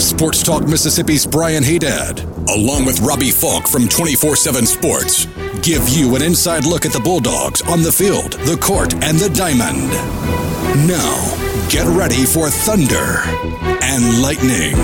Sports Talk Mississippi's Brian Haydad, along with Robbie Falk from 24 7 Sports, give you an inside look at the Bulldogs on the field, the court, and the diamond. Now, get ready for Thunder and Lightning.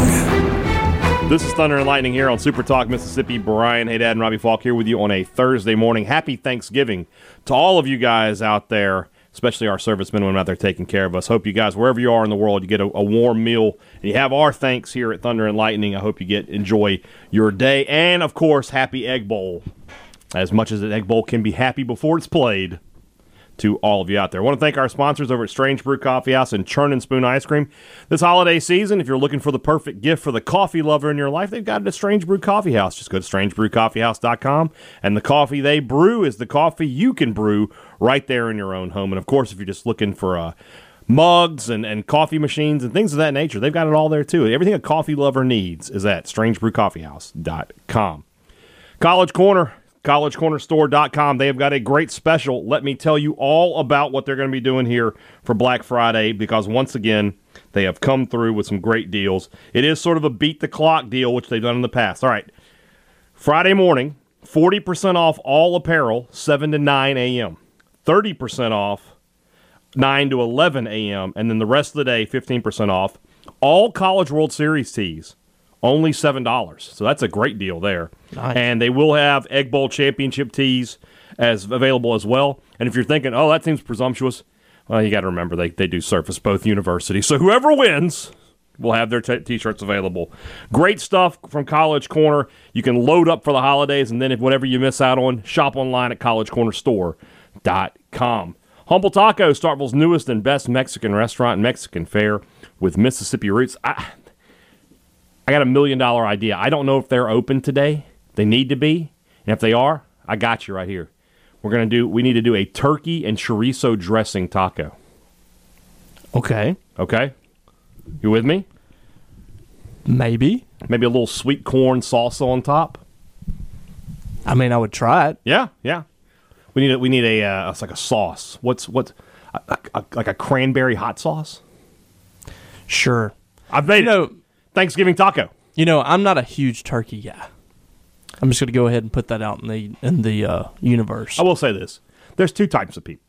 This is Thunder and Lightning here on Super Talk Mississippi. Brian Haydad and Robbie Falk here with you on a Thursday morning. Happy Thanksgiving to all of you guys out there, especially our servicemen women out there taking care of us. Hope you guys, wherever you are in the world, you get a, a warm meal and you have our thanks here at Thunder and Lightning. I hope you get enjoy your day and of course, happy Egg Bowl. As much as an Egg Bowl can be happy before it's played to all of you out there. I want to thank our sponsors over at Strange Brew Coffee House and Churn and Spoon Ice Cream. This holiday season, if you're looking for the perfect gift for the coffee lover in your life, they've got it at Strange Brew Coffee House. Just go to strangebrewcoffeehouse.com, and the coffee they brew is the coffee you can brew right there in your own home. And of course, if you're just looking for uh, mugs and, and coffee machines and things of that nature, they've got it all there too. Everything a coffee lover needs is at strangebrewcoffeehouse.com. College Corner collegecornerstore.com. They have got a great special. Let me tell you all about what they're going to be doing here for Black Friday because once again, they have come through with some great deals. It is sort of a beat the clock deal, which they've done in the past. All right. Friday morning, 40% off all apparel, 7 to 9 a.m., 30% off 9 to 11 a.m., and then the rest of the day, 15% off. All College World Series tees only seven dollars. So that's a great deal there. Nice. And they will have Egg Bowl championship tees as available as well. And if you're thinking, oh, that seems presumptuous, well, you got to remember they they do surface both universities. So whoever wins will have their t- t-shirts available. Great stuff from College Corner. You can load up for the holidays, and then if whatever you miss out on, shop online at collegecornerstore.com. Humble Taco, Starkville's newest and best Mexican restaurant and Mexican fare with Mississippi roots. I, I got a million dollar idea. I don't know if they're open today. They need to be. And if they are, I got you right here. We're going to do, we need to do a turkey and chorizo dressing taco. Okay. Okay? You with me? Maybe. Maybe a little sweet corn salsa on top. I mean, I would try it. Yeah, yeah. We need a, we need a, uh, it's like a sauce. What's, what's, a, a, like a cranberry hot sauce? Sure. I've made You know, Thanksgiving taco. you know, I'm not a huge turkey guy. I'm just going to go ahead and put that out in the in the uh, universe. I will say this: there's two types of people.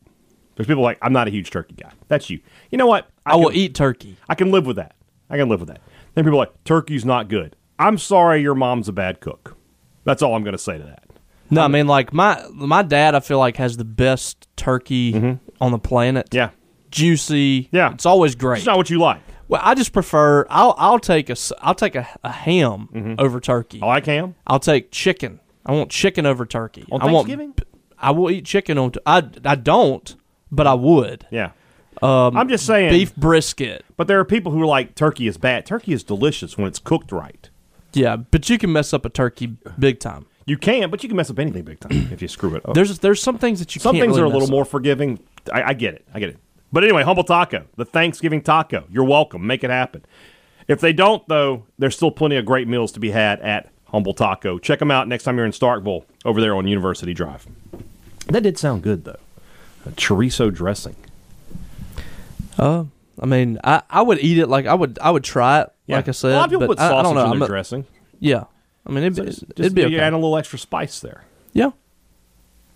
There's people like I'm not a huge turkey guy. That's you. You know what? I, will can- eat turkey. I can live with that. I can live with that. Then people are like turkey's not good. I'm sorry, your mom's a bad cook. That's all I'm going to say to that. No, I mean like my my dad. I feel like has the best turkey on the planet. Mm-hmm. Yeah, Juicy. Yeah. It's always great. it's not what you like. Well, I just prefer. I'll I'll take a I'll take a, a ham Mm-hmm. over turkey. Oh I like ham I'll take chicken. I want chicken over turkey. on I want Thanksgiving. I will eat chicken on. T- I I don't, but I would. yeah, Um, I'm just saying. beef brisket. But there are people who are like turkey is bad. Turkey is delicious when it's cooked right. Yeah, but you can mess up a turkey big time. You can, but you can mess up anything big time if you screw it up. There's there's some things that you Some things really are a little more forgiving. I, I get it. I get it. But anyway, humble taco, the Thanksgiving taco. You're welcome. Make it happen. If they don't, though, there's still plenty of great meals to be had at Humble Taco. Check them out next time you're in Starkville over there on University Drive. That did sound good though. A chorizo dressing. Uh, I mean, I, I would eat it like I would I would try it. Like I said, a lot of people but put I, I sausage don't know. in their a- dressing. yeah, I mean, it'd, So be just, it'd be you okay. add a little extra spice there. yeah.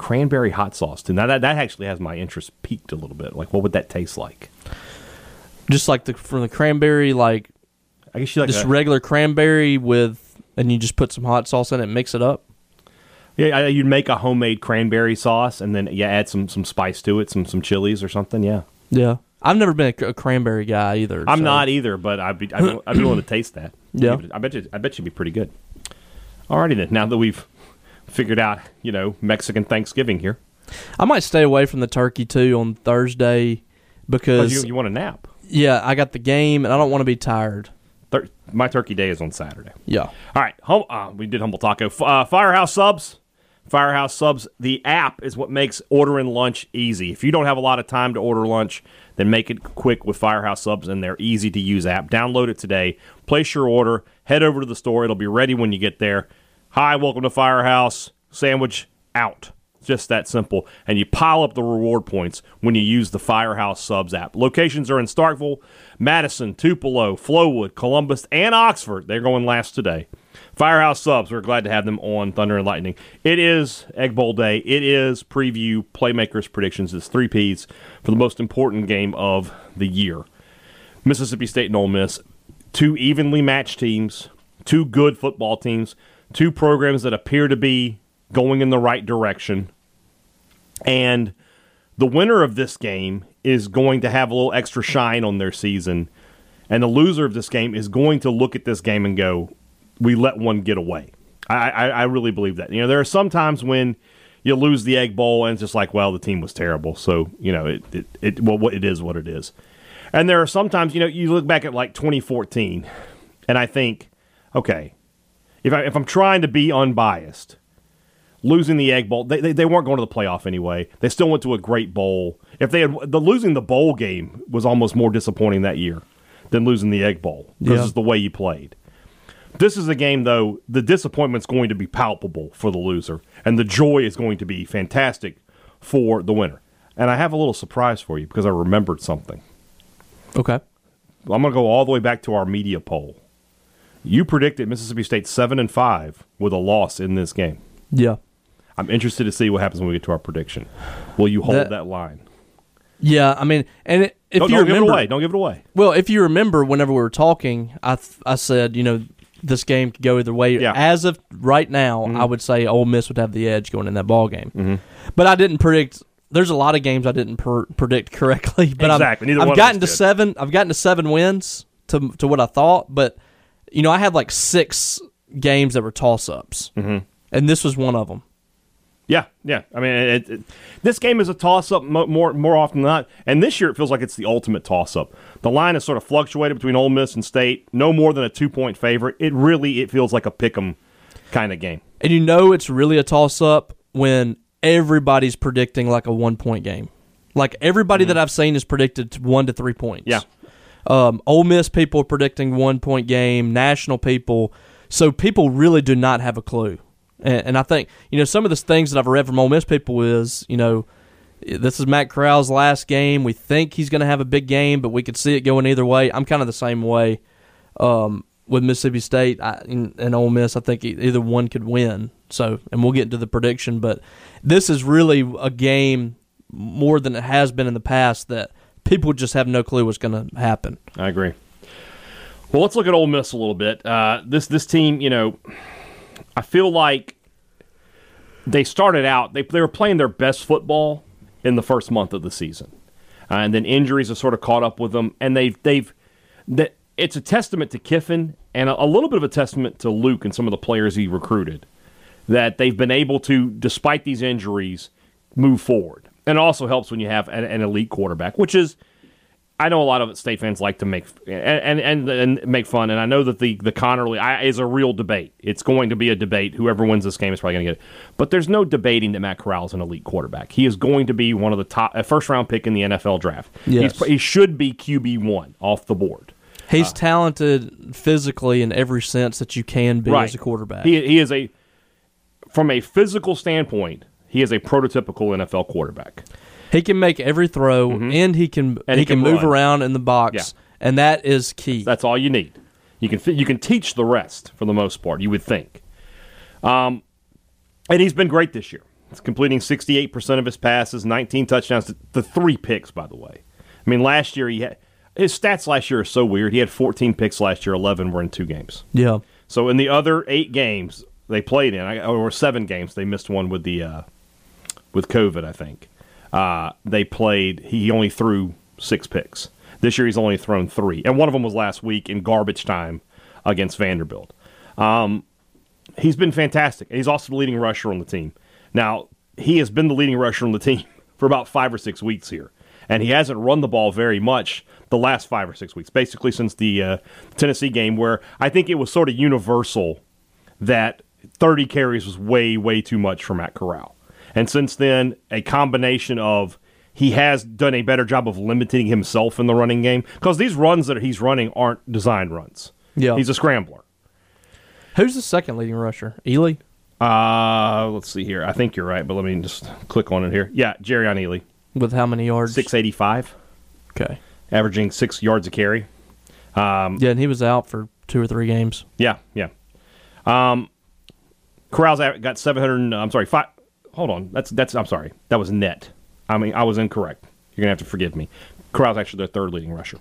Cranberry hot sauce too. Now that that actually has my interest piqued a little bit. Like, what would that taste like? Just like the from the cranberry, like I guess you like just a- regular cranberry with, and you just put some hot sauce in it, and mix it up. Yeah, you'd make a homemade cranberry sauce and then yeah, add some some spice to it, some some chilies or something. Yeah, Yeah, I've never been a, a cranberry guy either. I'm so- not either, but I'd be I'd be, I'd be willing to taste that. Yeah. I bet you I bet you'd be pretty good. Alrighty then. Now that we've figured out, you know, Mexican Thanksgiving here, I might stay away from the turkey too on Thursday 'Cause because you, you want to nap. yeah, I got the game and I don't want to be tired. Thur- my turkey day is on Saturday. Yeah. All right, hum- uh, we did humble taco. F- uh, Firehouse subs, Firehouse Subs, the app is what makes ordering lunch easy. If you don't have a lot of time to order lunch, then make it quick with Firehouse Subs and their easy to use app. Download it today, place your order, head over to the store. It'll be ready when you get there. Hi, welcome to Firehouse. Sandwich out. Just that simple. And you pile up the reward points when you use the Firehouse Subs app. Locations are in Starkville, Madison, Tupelo, Flowood, Columbus, and Oxford. They're going last today. Firehouse Subs, we're glad to have them on Thunder and Lightning. It is Egg Bowl Day. It is preview playmakers predictions. It's three Ps for the most important game of the year. Mississippi State and Ole Miss, two evenly matched teams, two good football teams, two programs that appear to be going in the right direction. And the winner of this game is going to have a little extra shine on their season. And the loser of this game is going to look at this game and go, we let one get away. I, I, I really believe that. You know, there are some times when you lose the Egg Bowl and it's just like, well, the team was terrible. So, you know, it, it, it well, it is what it is. And there are sometimes, you know, you look back at like 2014 and I think, okay, if, I, if I'm trying to be unbiased, losing the Egg Bowl, they, they, they, weren't going to the playoff anyway. They still went to a great bowl. If they had the losing the bowl game was almost more disappointing that year than losing the Egg Bowl because yeah. it's the way you played. This is a game, though, the disappointment's going to be palpable for the loser, and the joy is going to be fantastic for the winner. And I have a little surprise for you because I remembered something. Okay. I'm going to go all the way back to our media poll. You predicted Mississippi State 7 and 5 with a loss in this game. Yeah. I'm interested to see what happens when we get to our prediction. Will you hold that, that line? Yeah, I mean, and it, if don't, you don't remember, give it away. Don't give it away. Well, if you remember, whenever we were talking, I I said, you know, this game could go either way. Yeah. As of right now, Mm-hmm. I would say Ole Miss would have the edge going in that ball game. Mm-hmm. But I didn't predict. There's a lot of games I didn't per- predict correctly. But Exactly. One I've gotten to did. seven. I've gotten to seven wins to to what I thought. But you know, I had like six games that were toss ups, mm-hmm. and this was one of them. Yeah, yeah. I mean, it, it, this game is a toss-up more more often than not, and this year it feels like it's the ultimate toss-up. The line has sort of fluctuated between Ole Miss and State, no more than a two-point favorite. It really it feels like a pick'em kind of game. And you know it's really a toss up when everybody's predicting like a one point game. Like everybody that I've seen is predicted one to three points. Mm-hmm. Yeah. Um, Ole Miss people are predicting one point game. National people, so people really do not have a clue. And, and I think you know some of the things that I've read from Ole Miss people is you know this is Matt Corral's last game. We think he's going to have a big game, but we could see it going either way. I'm kind of the same way um, with Mississippi State I, and, and Ole Miss. I think either one could win. So, and we'll get into the prediction, but this is really a game more than it has been in the past that people just have no clue what's going to happen. I agree. Well, let's look at Ole Miss a little bit. Uh, this this team, you know, I feel like they started out they they were playing their best football in the first month of the season, uh, and then injuries have sort of caught up with them, and they've they've that it's a testament to Kiffin and a, a little bit of a testament to Luke and some of the players he recruited that they've been able to, despite these injuries, move forward. And it also helps when you have an, an elite quarterback, which is I know a lot of state fans like to make and and, and make fun, and I know that the the Conerly I, is a real debate. It's going to be a debate. Whoever wins this game is probably going to get it. But there's no debating that Matt Corral is an elite quarterback. He is going to be one of the top, a first round pick in the NFL draft. Yes. He's, he should be QB one off the board. He's uh, talented physically in every sense that you can be as a quarterback. He he is a from a physical standpoint, he is a prototypical NFL quarterback. He can make every throw, and he can And he, he can, can move around in the box, Yeah. and that is key. That's all you need. You can you can teach the rest for the most part. You would think. Um, and he's been great this year. He's completing sixty eight percent of his passes, nineteen touchdowns, the three picks. By the way, I mean last year he had his stats last year are so weird. He had fourteen picks last year. Eleven were in two games. yeah, So in the other eight games they played in, or seven games, they missed one with the uh, with COVID. I think uh, they played. He only threw six picks. This year he's only thrown three, and one of them was last week in garbage time against Vanderbilt. Um, he's been fantastic. He's also the leading rusher on the team. Now he has been the leading rusher on the team for about five or six weeks here, and he hasn't run the ball very much the last five or six weeks, basically since the uh, Tennessee game, where I think it was sort of universal that 30 carries was way, way too much for Matt Corral. And since then, a combination of he has done a better job of limiting himself in the running game because these runs that he's running aren't designed runs. Yeah. He's a scrambler. Who's the second leading rusher? Ealy? Uh, let's see here. I think you're right, but let me just click on it here. Yeah, Jerrion Ealy, With how many yards? 685, Okay. averaging six yards a carry. Yeah, and he was out for two or three games. Yeah, yeah. Um, Corral's got 700. I'm sorry, five. Hold on. That's that's. I'm sorry. That was net. I mean, I was incorrect. You're gonna have to forgive me. Corral's actually their third leading rusher.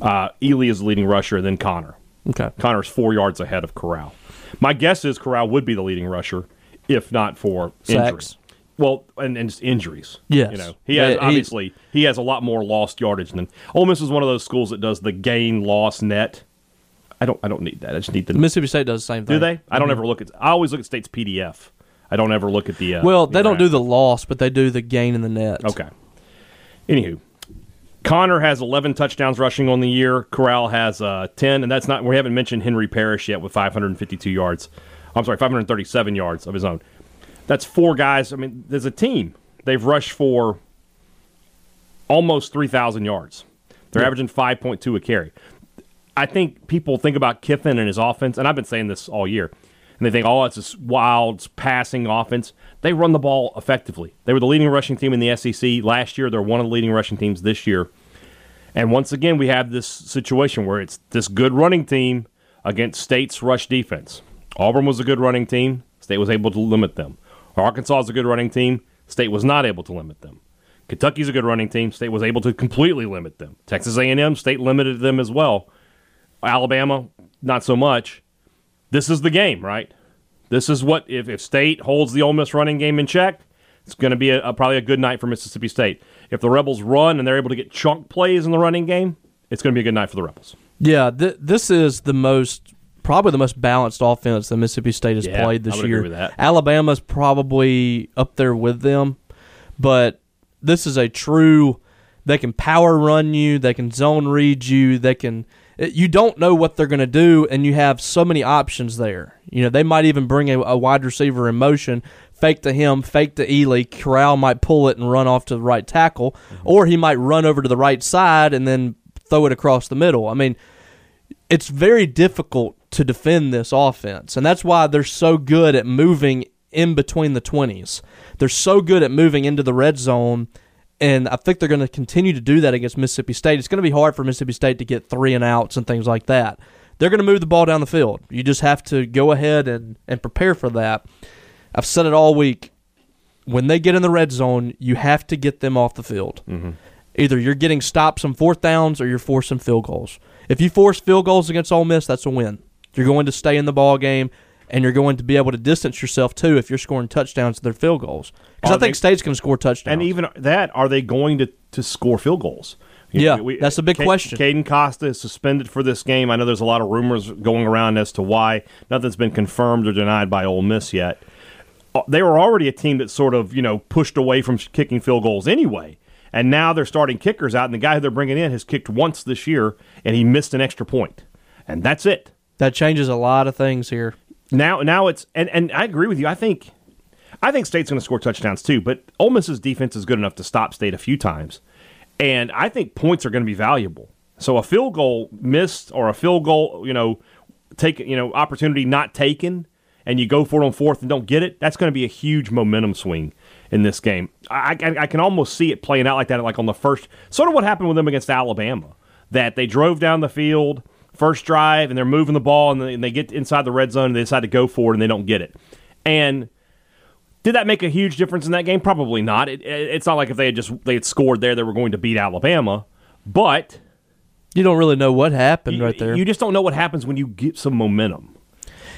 Uh, Ealy is the leading rusher, and then Conner. Okay. Conner's four yards ahead of Corral. My guess is Corral would be the leading rusher if not for injuries. Well, and, and just injuries. Yes. you know he has Yeah, obviously he has a lot more lost yardage than Ole Miss is one of those schools that does the gain loss net. I don't I don't need that. I just need the Mississippi State does the same thing. do they? I don't ever look at. I always look at state's PDF. I don't ever look at the. Uh, Well, they don't graph. do the loss, but they do the gain in the net. Okay. Anywho, Conner has 11 touchdowns rushing on the year. Corral has uh, 10, and that's not. We haven't mentioned Henry Parrish yet with 552 yards. I'm sorry, 537 yards of his own. That's four guys. I mean, there's a team. They've rushed for almost 3,000 yards. They're averaging 5.2 a carry. I think people think about Kiffin and his offense, and I've been saying this all year, and they think, oh, it's this wild passing offense. They run the ball effectively. They were the leading rushing team in the SEC last year. They're one of the leading rushing teams this year. And once again, we have this situation where it's this good running team against State's rush defense. Auburn was a good running team. State was able to limit them. Arkansas is a good running team. State was not able to limit them. Kentucky's a good running team. State was able to completely limit them. Texas A&M, State limited them as well. Alabama, not so much. This is the game, right? This is what if, if State holds the Ole Miss running game in check, it's going to be a, a- probably a good night for Mississippi State. If the Rebels run and they're able to get chunk plays in the running game, it's going to be a good night for the Rebels. Yeah, th- this is the most probably the most balanced offense that Mississippi State has Yeah, played this year. agree with that. Alabama's probably up there with them, but this is a true. They can power run you. They can zone read you. They can. You don't know what they're going to do, and you have so many options there. You know they might even bring a, a wide receiver in motion, fake to him, fake to Ealy. Corral might pull it and run off to the right tackle, mm-hmm. or he might run over to the right side and then throw it across the middle. I mean, it's very difficult to defend this offense, and that's why they're so good at moving in between the twenties. They're so good at moving into the red zone, and I think they're going to continue to do that against Mississippi State. It's going to be hard for Mississippi State to get three and outs and things like that. They're going to move the ball down the field. You just have to go ahead and, and prepare for that. I've said it all week. When they get in the red zone, you have to get them off the field. Mm-hmm. Either you're getting stops on fourth downs or you're forcing field goals. If you force field goals against Ole Miss, that's a win. You're going to stay in the ball game, and you're going to be able to distance yourself too if you're scoring touchdowns to their field goals. Because I think they- State's going to score touchdowns. And even that, are they going to, to score field goals? You Yeah, know, that's a big question. Caden Costa is suspended for this game. I know there's a lot of rumors going around as to why. Nothing's been confirmed or denied by Ole Miss yet. Uh, They were already a team that sort of, you know, pushed away from kicking field goals anyway. And now they're starting kickers out, and the guy who they're bringing in has kicked once this year, and he missed an extra point. And that's it. that changes a lot of things here. Now, now it's and, and I agree with you. I think, I think State's going to score touchdowns too. But Ole Miss's defense is good enough to stop State a few times, and I think points are going to be valuable. So a field goal missed or a field goal, you know, take you know opportunity not taken, and you go for it on fourth and don't get it. That's going to be a huge momentum swing in this game. I, I, I can almost see it playing out like that, like on the first sort of what happened with them against Alabama, that they drove down the field first drive and they're moving the ball and they, and they get inside the red zone and they decide to go for it and they don't get it. And did that make a huge difference in that game? Probably not. It, it- it's not like if they had just they had scored there, they were going to beat Alabama. But You don't really know what happened you, right there. you just don't know what happens when you get some momentum.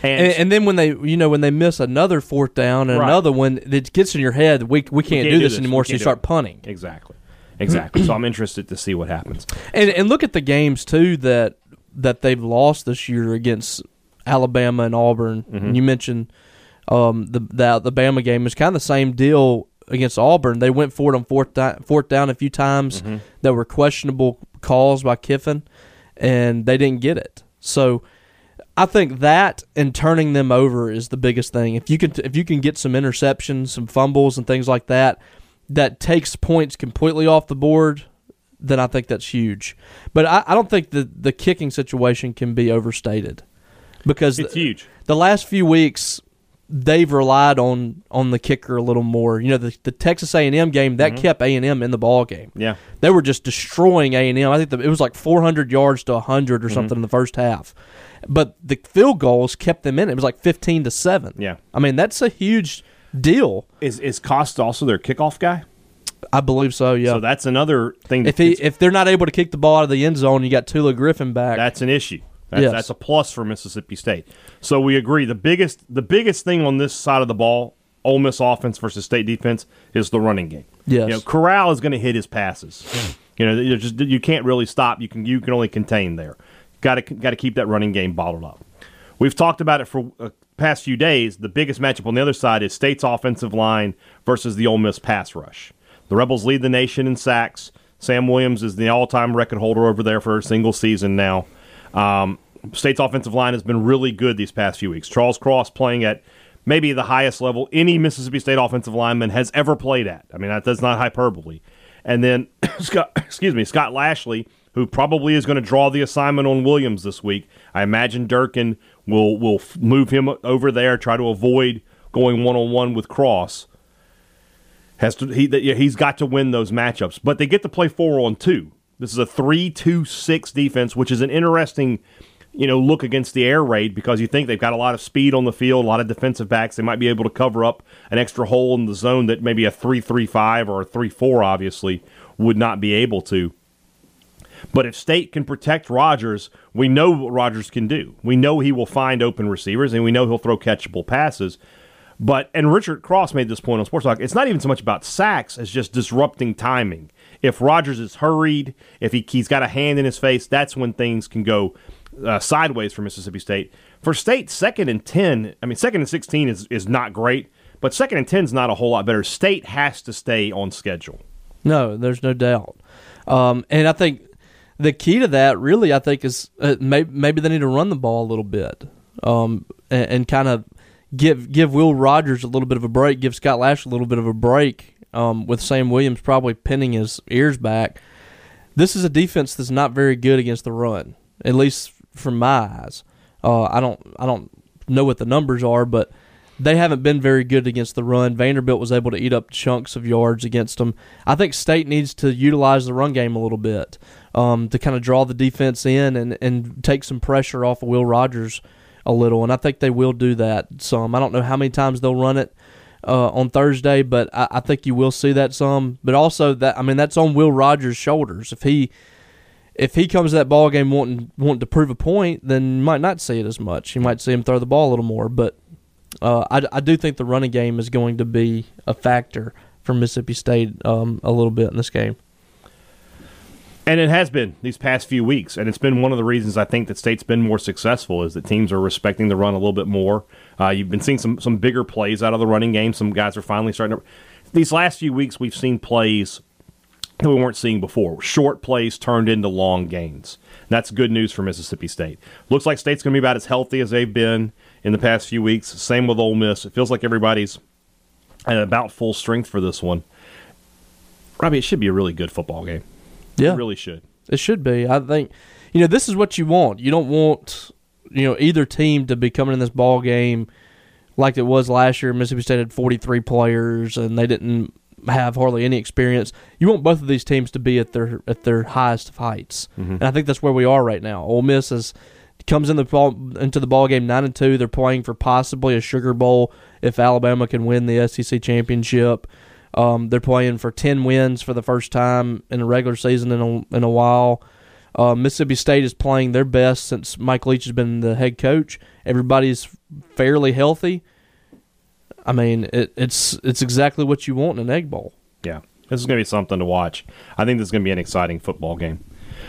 And, and, and then when they, you know, when they miss another fourth down and Right. another one, it gets in your head. We we can't, do, this, anymore. So you start it. punting. exactly, exactly. so I'm interested to see what happens. And and look at the games too that that they've lost this year against Alabama and Auburn. Mm-hmm. And you mentioned um, the the Alabama game is kind of the same deal against Auburn. They went for it on fourth down, fourth down a few times Mm-hmm. that were questionable calls by Kiffin, and they didn't get it. So I think that and turning them over is the biggest thing. If you can if you can get some interceptions, some fumbles and things like that that takes points completely off the board, then I think that's huge. But I, I don't think the the kicking situation can be overstated because It's the, huge. the last few weeks they've relied on on the kicker a little more. You know, the, the Texas A and M game that kept A and M in the ball game. Yeah. They were just destroying A and M. I think the, it was like 400 yards to 100 or Mm-hmm. something in the first half. But the field goals kept them in. It was like 15 to seven. Yeah. I mean that's a huge deal. Is is Cost also their kickoff guy? I believe so. Yeah. So that's another thing. if he if they're not able to kick the ball out of the end zone, you got Tulu Griffin back. that's an issue. That's, Yes. that's a plus for Mississippi State. So we agree. The biggest the biggest thing on this side of the ball, Ole Miss offense versus State defense, is the running game. Yes. You know, Corral is going to hit his passes. you know, you just you can't really stop. You can you can only contain there. Got to got to keep that running game bottled up. We've talked about it for uh, past few days. The biggest matchup on the other side is State's offensive line versus the Ole Miss pass rush. The Rebels lead the nation in sacks. Sam Williams is the all-time record holder over there for a single season now. Um, State's offensive line has been really good these past few weeks. Charles Cross playing at maybe the highest level any Mississippi State offensive lineman has ever played at. I mean, that, that's not hyperbole. And then Scott, excuse me, Scott Lashley, who probably is going to draw the assignment on Williams this week. I imagine Durkin will will move him over there, try to avoid going one on one with Cross. Has to he yeah, he's got to win those matchups, but they get to play four on two. This is a three-two-six defense, which is an interesting, you know, look against the air raid because you think they've got a lot of speed on the field, a lot of defensive backs. They might be able to cover up an extra hole in the zone that maybe a three-three-five or a three-four obviously would not be able to. But if State can protect Rogers, we know what Rogers can do. We know he will find open receivers, and we know he'll throw catchable passes. But and Richard Cross made this point on Sports Talk. It's not even so much about sacks as just disrupting timing. If Rogers is hurried, if he, he's got a hand in his face, that's when things can go uh, sideways for Mississippi State. For State, second and ten. I mean, second and sixteen is is not great, but second and ten is not a whole lot better. State has to stay on schedule. No, there's no doubt. Um, and I think the key to that, really, I think, is uh, maybe, maybe they need to run the ball a little bit um, and, and kind of give give Will Rogers a little bit of a break, give Scott Lash a little bit of a break um, with Sam Williams probably pinning his ears back. This is a defense that's not very good against the run, at least from my eyes. Uh, I don't I don't know what the numbers are, but they haven't been very good against the run. Vanderbilt was able to eat up chunks of yards against them. I think State needs to utilize the run game a little bit um, to kind of draw the defense in and, and take some pressure off of Will Rogers a little. And I think they will do that some. I don't know how many times they'll run it uh, on Thursday, but I, I think you will see that some. But also that I mean that's on Will Rogers' shoulders. If he if he comes to that ball game wanting wanting to prove a point, then you might not see it as much. You might see him throw the ball a little more, but uh, I, I do think the running game is going to be a factor for Mississippi State um, a little bit in this game. And it has been these past few weeks, and it's been one of the reasons I think that State's been more successful is that teams are respecting the run a little bit more. Uh, you've been seeing some some bigger plays out of the running game. Some guys are finally starting to. These last few weeks, we've seen plays that we weren't seeing before. Short plays turned into long gains. That's good news for Mississippi State. Looks like State's going to be about as healthy as they've been in the past few weeks. Same with Ole Miss. It feels like everybody's at about full strength for this one. Robbie, it should be a really good football game. Yeah, It really should. It should be. I think you know this is what you want. You don't want you know either team to be coming in this ball game like it was last year. Mississippi State had 43 players and they didn't have hardly any experience. You want both of these teams to be at their at their highest of heights, mm-hmm. and I think that's where we are right now. Ole Miss is comes in the ball into the ball game nine and two. They're playing for possibly a Sugar Bowl if Alabama can win the SEC championship. Um, they're playing for ten wins for the first time in a regular season in a, in a while. Uh, Mississippi State is playing their best since Mike Leach has been the head coach. Everybody's fairly healthy. I mean, it, it's it's exactly what you want in an egg bowl. Yeah, this is going to be something to watch. I think this is going to be an exciting football game.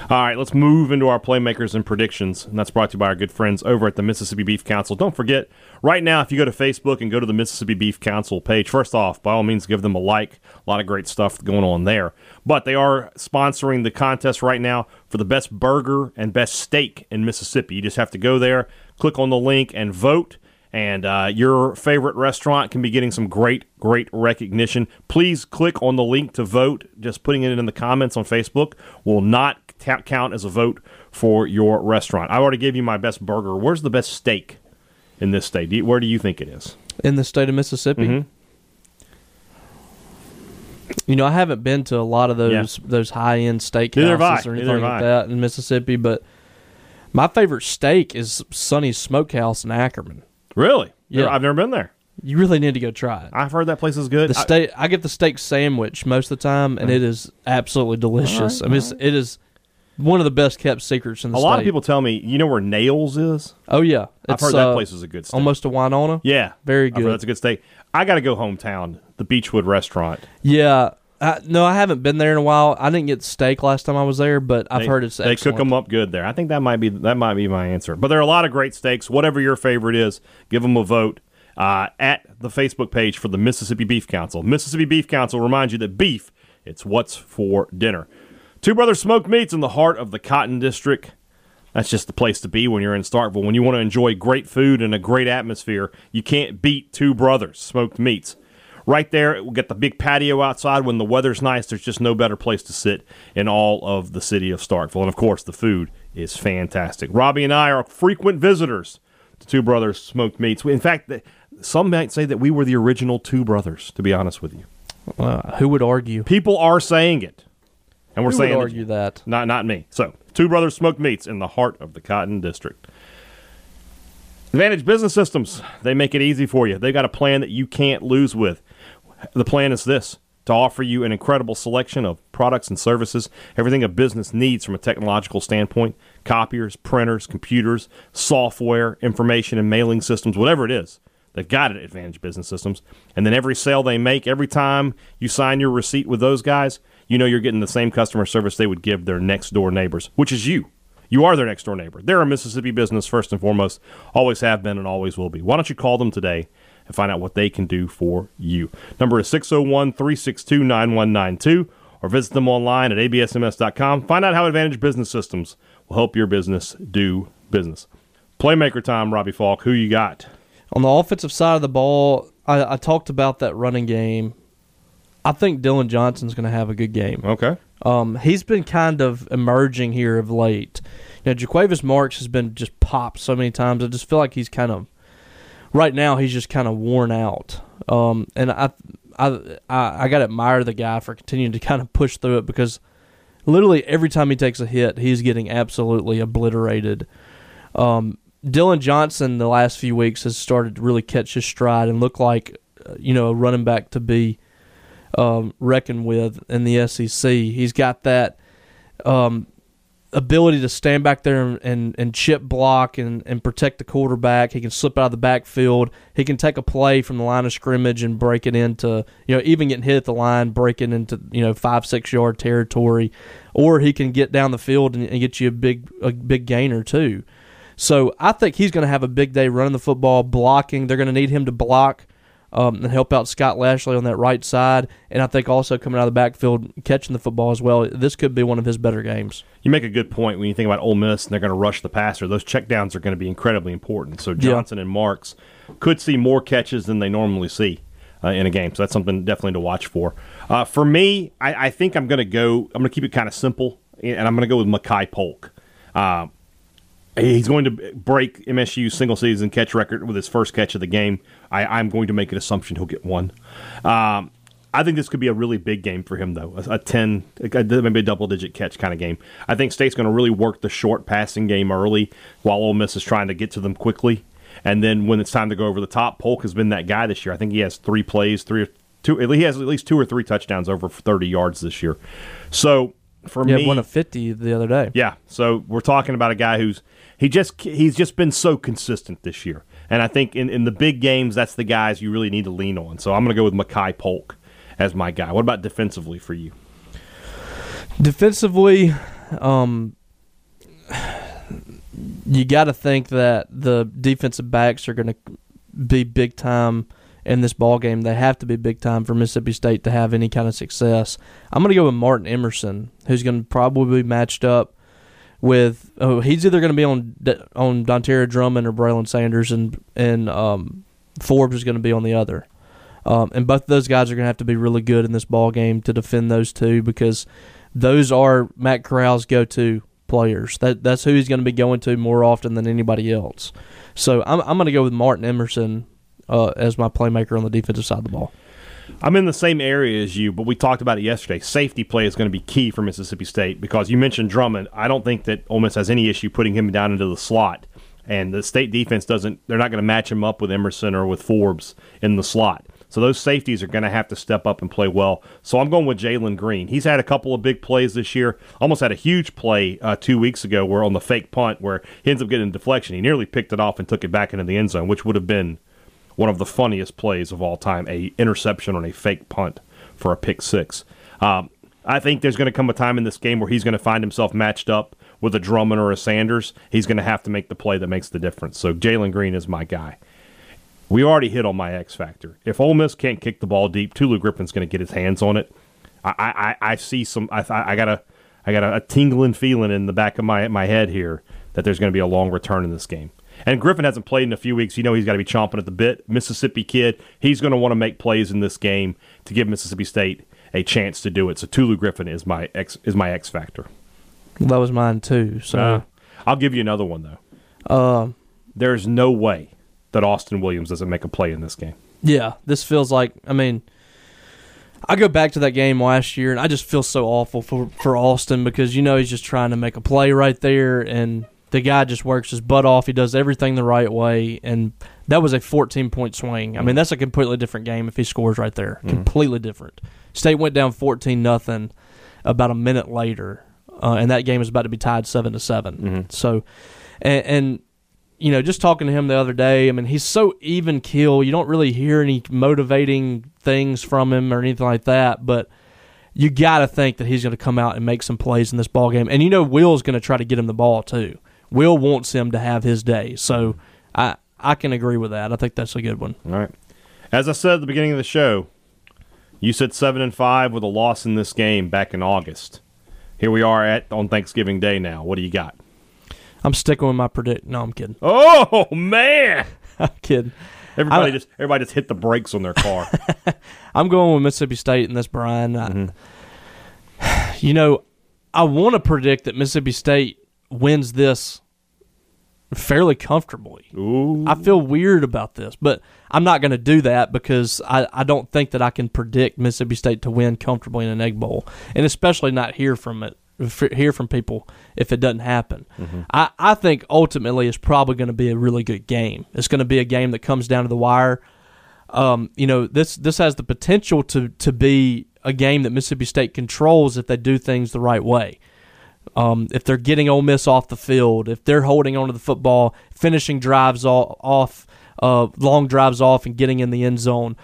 All right, let's move into our playmakers and predictions, and that's brought to you by our good friends over at the Mississippi Beef Council. Don't forget, right now, if you go to Facebook and go to the Mississippi Beef Council page, first off, by all means, give them a like. A lot of great stuff going on there. But they are sponsoring the contest right now for the best burger and best steak in Mississippi. You just have to go there, click on the link, and vote and uh, your favorite restaurant can be getting some great, great recognition. Please click on the link to vote. Just putting it in the comments on Facebook will not t- count as a vote for your restaurant. I already gave you my best burger. Where's the best steak in this state? Do you- where do you think it is? in the state of Mississippi. Mhm. You know, I haven't been to a lot of those those high end steak Neither houses or anything like that in Mississippi, but my favorite steak is Sonny's Smokehouse in Ackerman. Really? Yeah. I've never been there. You really need to go try it. I've heard that place is good. The I- steak, I get the steak sandwich most of the time, and it is absolutely delicious. I mean, it's, it is one of the best kept secrets in the state. a state. lot of people tell me, you know where Nails is? Oh yeah, I've It's, heard that uh, place is a good steak. almost a Winona. Yeah. Very I've heard good. that's a good steak. I got to go hometown, the Beechwood restaurant. Yeah. I, no, I haven't been there in a while. I didn't get steak last time I was there, but I've heard it's they excellent. cook them up good there. I think that might be that might be my answer. But there are a lot of great steaks. Whatever your favorite is, give them a vote uh, at the Facebook page for the Mississippi Beef Council. Mississippi Beef Council reminds you that beef it's what's for dinner. Two Brothers Smoked Meats in the heart of the Cotton District. That's just the place to be when you're in Starkville. When you want to enjoy great food and a great atmosphere, you can't beat Two Brothers Smoked Meats. Right there, we'll get the big patio outside when the weather's nice. There's just no better place to sit in all of the city of Starkville. And of course, the food is fantastic. Robbie and I are frequent visitors to Two Brothers Smoked Meats. In fact, some might say that we were the original Two Brothers, to be honest with you. Uh, who would argue? People are saying it. And we're Who saying would that- argue that? not not me. So, Two Brothers Smoked Meats in the heart of the Cotton District. Advantage Business Systems. They make it easy for you. They got a plan that you can't lose with. The plan is this to offer you an incredible selection of products and services, everything a business needs from a technological standpoint copiers, printers, computers, software, information and mailing systems, whatever it is. They've got it at Advantage Business Systems. And then every sale they make, every time you sign your receipt with those guys, you know you're getting the same customer service they would give their next door neighbors, which is you. You are their next door neighbor. They're a Mississippi business first and foremost, always have been and always will be. Why don't you call them today and find out what they can do for you? Number is 601 362 9192 or visit them online at absms.com. Find out how Advantage Business Systems will help your business do business. Playmaker time, Robbie Falk. Who you got? On the offensive side of the ball, I, I talked about that running game. I think Dillon Johnson's going to have a good game. Okay. Um, he's been kind of emerging here of late. You know, Jo'quavious Marks has been just popped so many times. I just feel like he's kind of right now. He's just kind of worn out. Um, and I, I, I, I got to admire the guy for continuing to kind of push through it because literally every time he takes a hit, he's getting absolutely obliterated. Um, Dillon Johnson, the last few weeks, has started to really catch his stride and look like, uh, you know, a running back to be um, reckoned with in the SEC. He's got that um, ability to stand back there and, and, and chip block and, and protect the quarterback. He can slip out of the backfield. He can take a play from the line of scrimmage and break it into, you know, even getting hit at the line, breaking into, you know, five, six yard territory. Or he can get down the field and, and get you a big a big gainer too. So I think he's going to have a big day running the football, blocking. They're going to need him to block um, and help out Scott Lashley on that right side. And I think also coming out of the backfield, catching the football as well. This could be one of his better games. You make a good point when you think about Ole Miss and they're going to rush the passer. Those checkdowns are going to be incredibly important. So Johnson and Marks could see more catches than they normally see uh, in a game. So that's something definitely to watch for. Uh, for me, I, I think I'm going to go. I'm going to keep it kind of simple, and I'm going to go with Makai Polk. Uh, He's going to break MSU's single season catch record with his first catch of the game. I, I'm going to make an assumption he'll get one. Um, I think this could be a really big game for him, though. A, a 10, a- maybe a double digit catch kind of game. I think State's going to really work the short passing game early while Ole Miss is trying to get to them quickly. And then when it's time to go over the top, Polk has been that guy this year. I think he has three plays, three or two. He has at least two or three touchdowns over 30 yards this year. So for Yeah, me, one of fifty the other day. yeah, so we're talking about a guy who's he just he's just been so consistent this year, and I think in, in the big games that's the guys you really need to lean on. So I'm going to go with Makai Polk as my guy. What about defensively for you? Defensively, um, you got to think that the defensive backs are going to be big time in this ball game. They have to be big time for Mississippi State to have any kind of success. I'm going to go with Martin Emerson, who's going to probably be matched up with. Oh, he's either going to be on on Dontario Drummond or Braylon Sanders, and and um, Forbes is going to be on the other. Um, and both of those guys are going to have to be really good in this ball game to defend those two because those are Matt Corral's go-to players. That that's who he's going to be going to more often than anybody else. So I'm I'm going to go with Martin Emerson uh, as my playmaker on the defensive side of the ball. I'm in the same area as you, but we talked about it yesterday. Safety play is going to be key for Mississippi State because you mentioned Drummond. I don't think that Ole Miss has any issue putting him down into the slot, and the state defense doesn't. They're not going to match him up with Emerson or with Forbes in the slot. So those safeties are going to have to step up and play well. So I'm going with Jalen Green. He's had a couple of big plays this year. Almost had a huge play uh, two weeks ago where on the fake punt where he ends up getting a deflection. He nearly picked it off and took it back into the end zone, which would have been one of the funniest plays of all time. A interception on a fake punt for a pick six. Um, I think there's going to come a time in this game where he's going to find himself matched up with a Drummond or a Sanders. He's going to have to make the play that makes the difference. So Jalen Green is my guy. We already hit on my X factor. If Ole Miss can't kick the ball deep, Tulu Griffin's going to get his hands on it. I, I, I see some. I, I got a, I got a, a tingling feeling in the back of my my head here that there's going to be a long return in this game. And Griffin hasn't played in a few weeks. You know he's got to be chomping at the bit. Mississippi kid. He's going to want to make plays in this game to give Mississippi State a chance to do it. So Tulu Griffin is my X is my X factor. That was mine too. So Uh, I'll give you another one though. uh, There's no way that Austin Williams doesn't make a play in this game. Yeah, this feels like. I mean, I go back to that game last year, and I just feel so awful for for Austin because you know he's just trying to make a play right there, and the guy just works his butt off. He does everything the right way, and that was a 14 point swing. I mean, mm. that's a completely different game if he scores right there. Mm-hmm. Completely different. State went down 14 nothing about a minute later, uh, and that game was about to be tied seven to 7 mm-hmm. So, and, and you know, just talking to him the other day, I mean, he's so even keel. You don't really hear any motivating things from him or anything like that, but you got to think that he's going to come out and make some plays in this ball game. And you know, Will's going to try to get him the ball too. Will wants him to have his day, so I I can agree with that. I think that's a good one. All right. As I said at the beginning of the show, you said seven and five with a loss in this game back in August. Here we are at on Thanksgiving Day now. What do you got? I'm sticking with my predict. No, I'm kidding. Oh man! I'm kidding. Everybody I- just everybody just hit the brakes on their car. I'm going with Mississippi State in this, Brian. I- mm-hmm. you know, I want to predict that Mississippi State wins this fairly comfortably. Ooh. I feel weird about this, but I'm not going to do that because I, I don't think that I can predict Mississippi State to win comfortably in an Egg Bowl, and especially not hear from it, hear from people if it doesn't happen. I, I think ultimately it's probably going to be a really good game. It's going to be a game that comes down to the wire. Um, you know, this this has the potential to to be a game that Mississippi State controls if they do things the right way. Um, if they're getting Ole Miss off the field, if they're holding onto the football, finishing drives off, uh, long drives off, and getting in the end zone,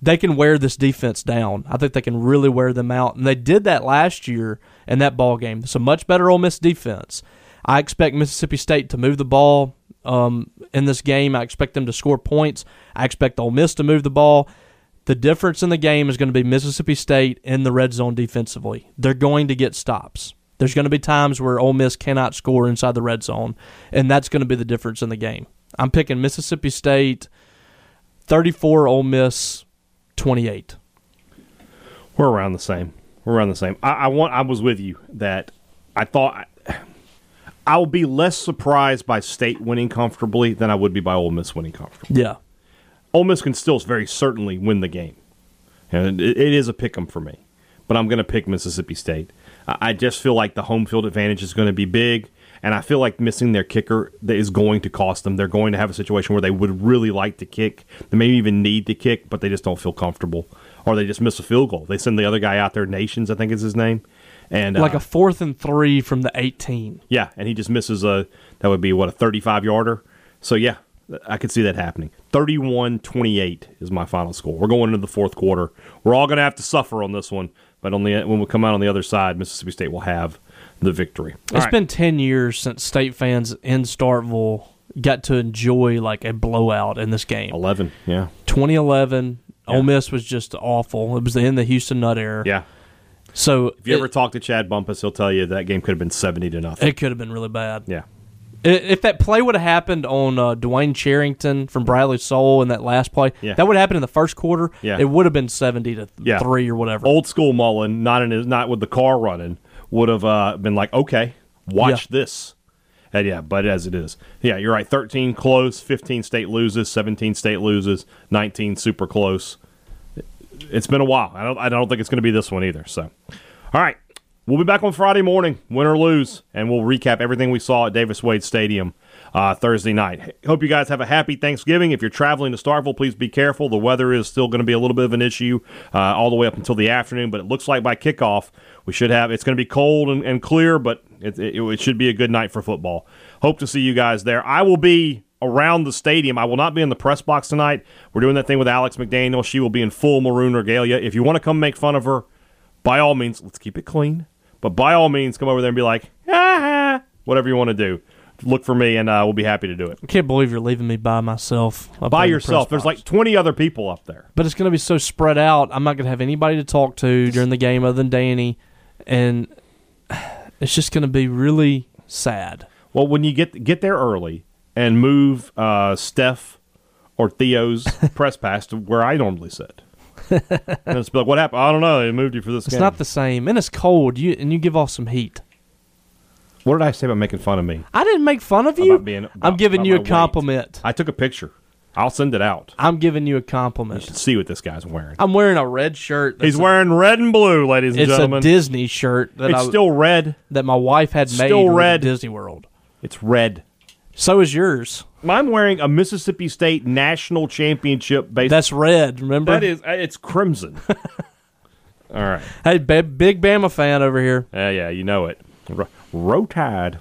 they can wear this defense down. I think they can really wear them out, and they did that last year in that ball game. It's a much better Ole Miss defense. I expect Mississippi State to move the ball um, in this game. I expect them to score points. I expect Ole Miss to move the ball. The difference in the game is going to be Mississippi State in the red zone defensively. They're going to get stops. There's going to be times where Ole Miss cannot score inside the red zone, and that's going to be the difference in the game. I'm picking Mississippi State 34, Ole Miss 28. We're around the same. We're around the same. I, I want. I was with you that I thought I will be less surprised by State winning comfortably than I would be by Ole Miss winning comfortably. Yeah. Ole Miss can still very certainly win the game, and it, it is a pick 'em for me. But I'm going to pick Mississippi State. I, just feel like the home field advantage is going to be big, and I feel like missing their kicker that is going to cost them. They're going to have a situation where they would really like to kick. They maybe even need to kick, but they just don't feel comfortable, or they just miss a field goal. They send the other guy out there, Nations, I think is his name, and Like uh, a fourth and three from the 18. yeah, and he just misses a that would be what a 35 yarder. So yeah, I could see that happening. 31-28 is my final score. We're going into the fourth quarter. We're all going to have to suffer on this one, but on the when we come out on the other side, Mississippi State will have the victory. All it's right. been 10 years since State fans in Starkville got to enjoy like a blowout in this game. 11, yeah. 2011, yeah. Ole Miss was just awful. It was in the Houston Nutt era. Yeah. So if you it, ever talk to Chad Bumphis, he'll tell you that game could have been 70 to nothing. It could have been really bad. Yeah. If that play would have happened on uh, Dwayne Charrington from Bradley Sowell in that last play, yeah. that would have happened in the first quarter. Yeah. It would have been 70 to yeah. 3 or whatever. Old school Mullen, not in his, not with the car running, would have uh, been like, okay, watch yeah. this. And yeah, but as it is, yeah, you're right. 13 close, 15 state loses, 17 state loses, 19 super close. It's been a while. I don't. I don't think it's going to be this one either. So, all right, we'll be back on Friday morning, win or lose, and we'll recap everything we saw at Davis Wade Stadium uh, Thursday night. Hope you guys have a happy Thanksgiving. If you're traveling to Starkville, please be careful. The weather is still going to be a little bit of an issue uh, all the way up until the afternoon, but it looks like by kickoff we should have. It's going to be cold and, and clear, but it, it, it should be a good night for football. Hope to see you guys there. I will be around the stadium. I will not be in the press box tonight. We're doing that thing with Alex McDaniel. She will be in full maroon regalia. If you want to come make fun of her, by all means, let's keep it clean. But by all means, come over there and be like, ah, whatever you want to do. Look for me, and uh, we'll be happy to do it. I can't believe you're leaving me by myself. By yourself. The There's like 20 other people up there. But it's going to be so spread out. I'm not going to have anybody to talk to during the game other than Danny and it's just going to be really sad. Well, when you get get there early and move uh, Steph or Theo's press pass to where I normally sit. And it's like, what happened? I don't know. They moved you for this. It's game. not the same, and it's cold. You and you give off some heat. What did I say about making fun of me? I didn't make fun of you. Being, about, I'm giving you a compliment. Weight. I took a picture. I'll send it out. I'm giving you a compliment. You should see what this guy's wearing. I'm wearing a red shirt. He's wearing red and blue, ladies and gentlemen. It's a Disney shirt. That it's I, still red. That my wife had made still red. Disney World. It's red. So is yours. I'm wearing a Mississippi State national championship base. That's red. Remember? That is. Uh, it's crimson. All right. Hey, big Bama fan over here. Yeah, uh, yeah, you know it. Roll Tide.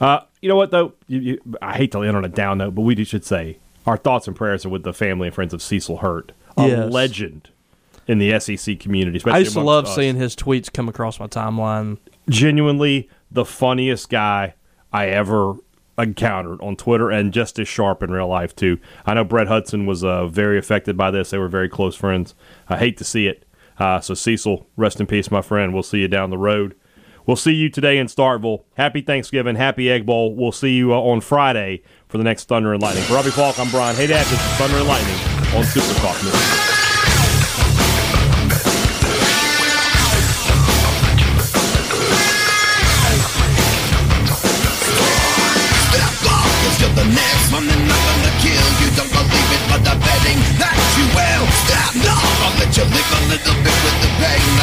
Uh, you know what though? You, you, I hate to end on a down note, but we should say our thoughts and prayers are with the family and friends of Cecil Hurt, a yes. legend in the SEC community. I used to love us. seeing his tweets come across my timeline. Genuinely the funniest guy I ever encountered on Twitter, and just as sharp in real life too. I know Brett Hudson was uh, very affected by this; they were very close friends. I hate to see it. Uh, so Cecil, rest in peace, my friend. We'll see you down the road. We'll see you today in Starkville. Happy Thanksgiving. Happy Egg Bowl. We'll see you uh, on Friday for the next Thunder and Lightning. For Robbie Faulk, I'm Brian Haydad. This is Thunder and Lightning on Super Talk News.